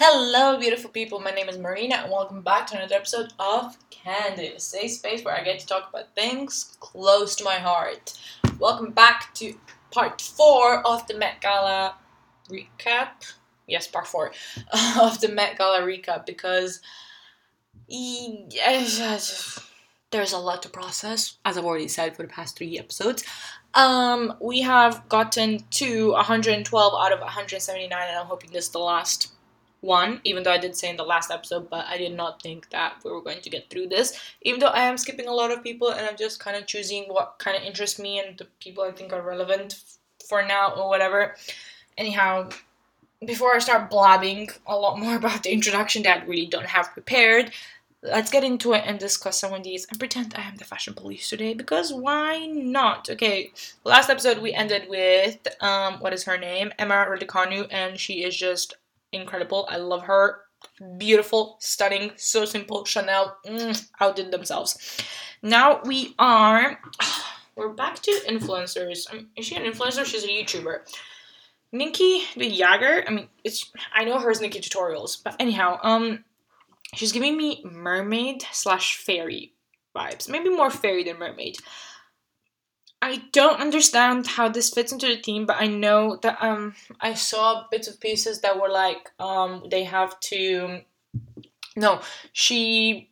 Hello, beautiful people. My name is Marina, and welcome back to another episode of Candid, a safe space where I get to talk about things close to my heart. Welcome back to part four of the Met Gala recap. Yes, part four of the Met Gala recap because there's a lot to process, as I've already said for the past three episodes. Um, we have gotten to 112 out of 179, and I'm hoping this is the last one, even though I did say in the last episode, but I did not think that we were going to get through this. Even though I am skipping a lot of people and I'm just kind of choosing what kind of interests me and the people I think are relevant for now or whatever. Anyhow, before I start blabbing a lot more about the introduction that I really don't have prepared, let's get into it and discuss some of these and pretend I am the fashion police today because why not? Okay, last episode we ended with um what is her name? Emma Raducanu and she is just incredible. I love her. Beautiful, stunning, so simple. Chanel mm, outdid themselves. Now we are we're back to influencers. Um, is she an influencer? She's a YouTuber. Nikkie de Jager. I mean, it's I know her as Nikki Tutorials, but anyhow, um, she's giving me mermaid slash fairy vibes. Maybe more fairy than mermaid. I don't understand how this fits into the theme, but I know that um I saw bits of pieces that were like um they have to no, she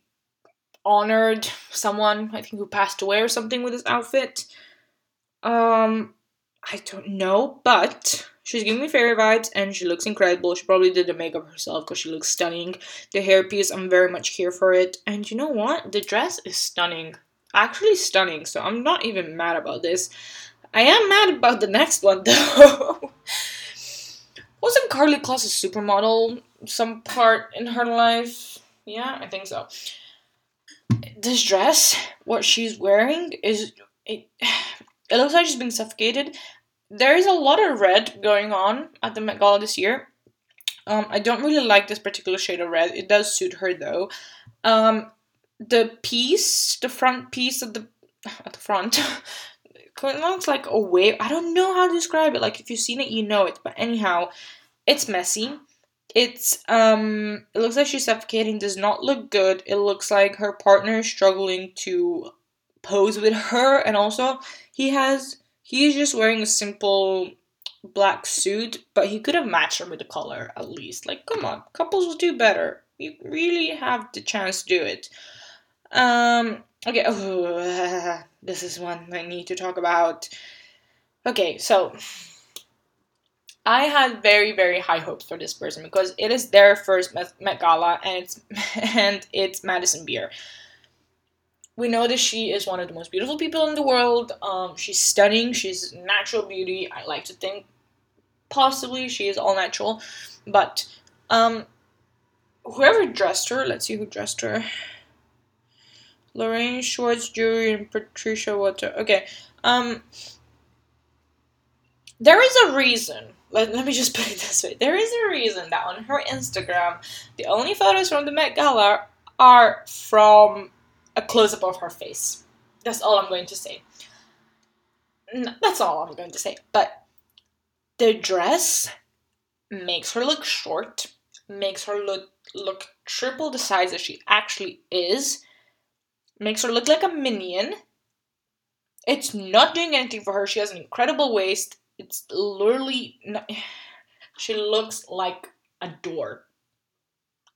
honored someone I think who passed away or something with this outfit. Um I don't know, but she's giving me fairy vibes and she looks incredible. She probably did the makeup herself because she looks stunning. The hairpiece, I'm very much here for it. And you know what? The dress is stunning actually stunning, so I'm not even mad about this. I am mad about the next one though. Wasn't Karlie Kloss a supermodel some part in her life? Yeah, I think so. This dress, what she's wearing, is it, it looks like she's being suffocated. There is a lot of red going on at the Met Gala this year. Um, I don't really like this particular shade of red. It does suit her though. Um, the piece, the front piece of the at the front, it looks like a wave. I don't know how to describe it. Like if you've seen it, you know it. But anyhow, it's messy. It's um, it looks like she's suffocating. Does not look good. It looks like her partner is struggling to pose with her, and also he has he's just wearing a simple black suit, but he could have matched her with the color at least. Like, come on, couples will do better. You really have the chance to do it. Um, okay, oh, this is one I need to talk about. Okay, so I had very very high hopes for this person because it is their first Met Gala and it's and it's Madison Beer. We know that she is one of the most beautiful people in the world. Um, she's stunning. She's natural beauty. I like to think possibly she is all natural, but um, whoever dressed her, let's see who dressed her. Lorraine Schwartz, Jury, and Patricia Water. Okay. Um. There is a reason. Let, let me just put it this way. There is a reason that on her Instagram, the only photos from the Met Gala are from a close up of her face. That's all I'm going to say. That's all I'm going to say. But the dress makes her look short, makes her look look triple the size that she actually is makes her look like a minion. It's not doing anything for her. She has an incredible waist. It's literally. Not, she looks like a door.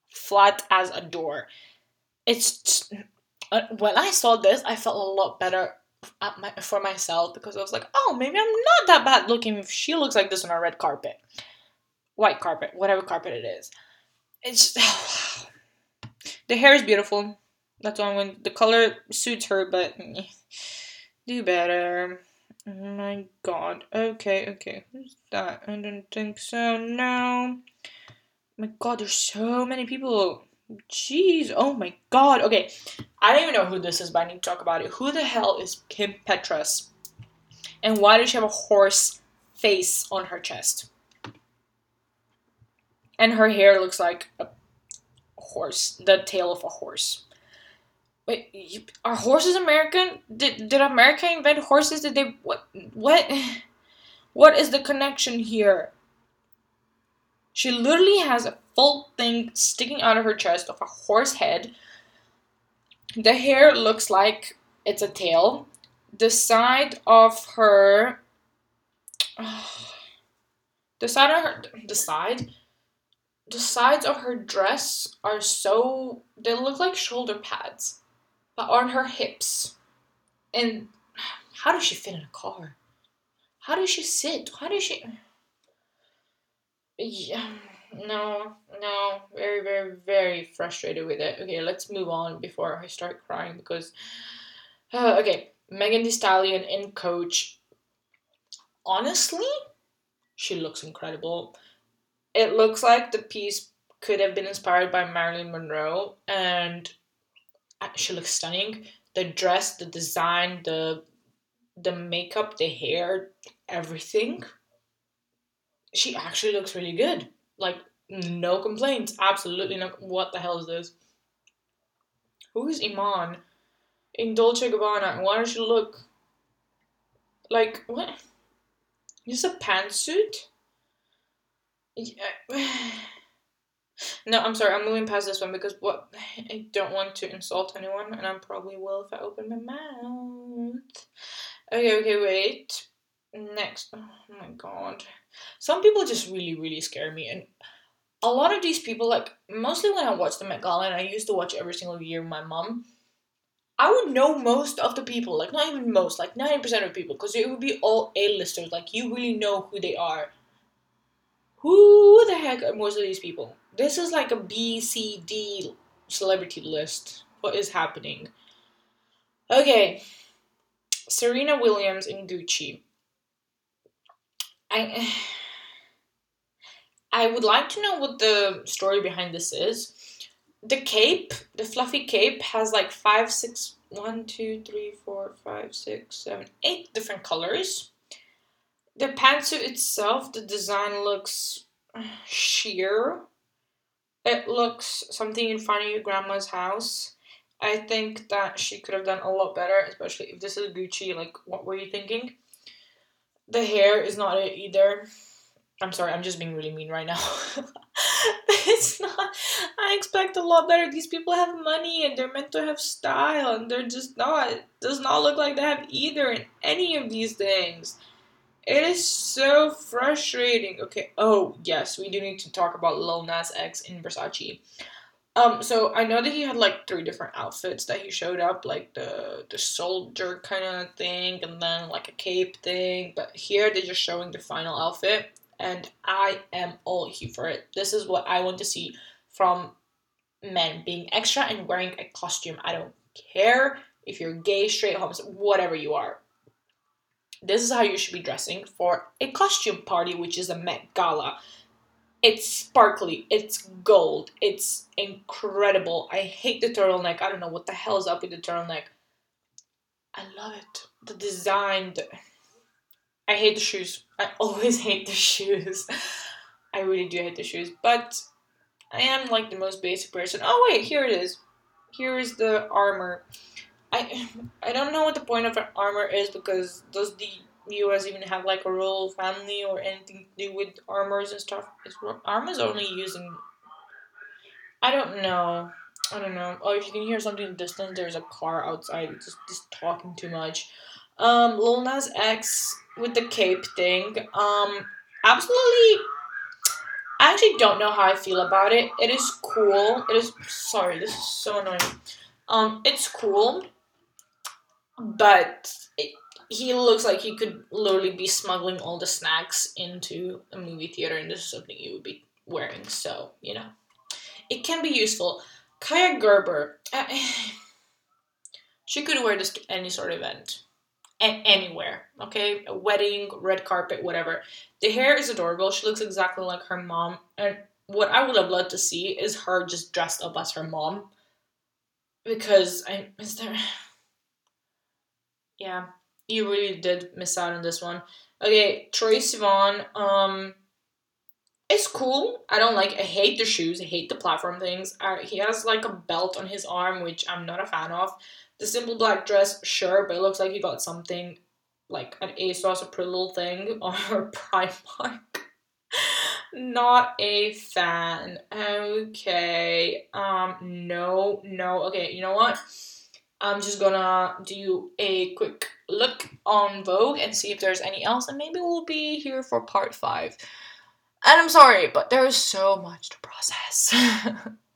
Flat as a door. It's. Uh, when I saw this, I felt a lot better my, for myself because I was like, oh, maybe I'm not that bad looking if she looks like this on a red carpet. White carpet, whatever carpet it is. It's. the hair is beautiful. That's why when the color suits her, but do better. Oh my god. Okay, okay. Who's that? I don't think so. No. Oh my god, there's so many people. Jeez. Oh my god. Okay. I don't even know who this is, but I need to talk about it. Who the hell is Kim Petras? And why does she have a horse face on her chest? And her hair looks like a horse, the tail of a horse. Wait, you, are horses American? Did did America invent horses? Did they what what what is the connection here? She literally has a full thing sticking out of her chest of a horse head. The hair looks like it's a tail. The side of her. the side of her. The side? The sides of her dress are so. They look like shoulder pads. But on her hips. And how does she fit in a car? How does she sit? How does she. Yeah, no, no, very, very, very frustrated with it. Okay, let's move on before I start crying because. Uh, okay, Megan Thee Stallion in Coach. Honestly, she looks incredible. It looks like the piece could have been inspired by Marilyn Monroe, and uh, she looks stunning. The dress, the design, the the makeup, the hair, everything. She actually looks really good. Like no complaints. Absolutely no. What the hell is this? Who is Iman in Dolce Gabbana? Why does she look like what? Is a pantsuit? Yeah. No, I'm sorry. I'm moving past this one because what I don't want to insult anyone, and I probably will if I open my mouth. Okay, okay, wait. Next. Oh my god. Some people just really, really scare me, and a lot of these people, like mostly when I watch the Met Gala, and I used to watch every single year with my mom. I would know most of the people, like not even most, like ninety percent of people, because it would be all A-listers. Like you really know who they are. Who the heck are most of these people? This is like a B, C, D celebrity list. What is happening? Okay, Serena Williams in Gucci. I I would like to know what the story behind this is. The cape, the fluffy cape, has like five, six, one, two, three, four, five, six, seven, eight different colors. The pantsuit itself, the design looks sheer. It looks something in front of your grandma's house. I think that she could have done a lot better, especially if this is Gucci. Like, what were you thinking? The hair is not it either. I'm sorry, I'm just being really mean right now. it's not. I expect a lot better. These people have money and they're meant to have style, and they're just not. It does not look like they have either in any of these things. It is so frustrating. Okay. Oh yes, we do need to talk about Lil Nas X in Versace. Um, so I know that he had like three different outfits that he showed up, like the the soldier kind of thing, and then like a cape thing. But here they're just showing the final outfit, and I am all here for it. This is what I want to see from men being extra and wearing a costume. I don't care if you're gay, straight, homosexual, whatever you are. This is how you should be dressing for a costume party, which is a Met Gala. It's sparkly, it's gold, it's incredible. I hate the turtleneck. I don't know what the hell is up with the turtleneck. I love it. The design, the... I hate the shoes. I always hate the shoes. I really do hate the shoes, but I am like the most basic person. Oh wait, here it is. Here is the armor. I I don't know what the point of an armor is because does the US even have like a royal family or anything to do with armors and stuff? Armors only using? I don't know. I don't know. Oh, if you can hear something in the distance, there's a car outside just just talking too much. Um, Lil Nas X with the cape thing. Um, absolutely. I actually don't know how I feel about it. It is cool. It is. Sorry, this is so annoying. Um, it's cool, but it, he looks like he could literally be smuggling all the snacks into a movie theater, and this is something he would be wearing. So you know, it can be useful. Kaia Gerber, she could wear this to any sort of event, a- anywhere. Okay, a wedding, red carpet, whatever. The hair is adorable. She looks exactly like her mom, and what I would have loved to see is her just dressed up as her mom. Because I is there. Yeah, you really did miss out on this one. Okay, Troye Sivan. Um, it's cool. I don't like. I hate the shoes. I hate the platform things. Uh, he has like a belt on his arm, which I'm not a fan of. The simple black dress, sure, but it looks like he got something like an ASOS, a pretty little thing, or Primark. Not a fan. Okay. Um, no, no. Okay, you know what? I'm just gonna do a quick look on Vogue and see if there's any else, and maybe we'll be here for part five. And I'm sorry, but there is so much to process.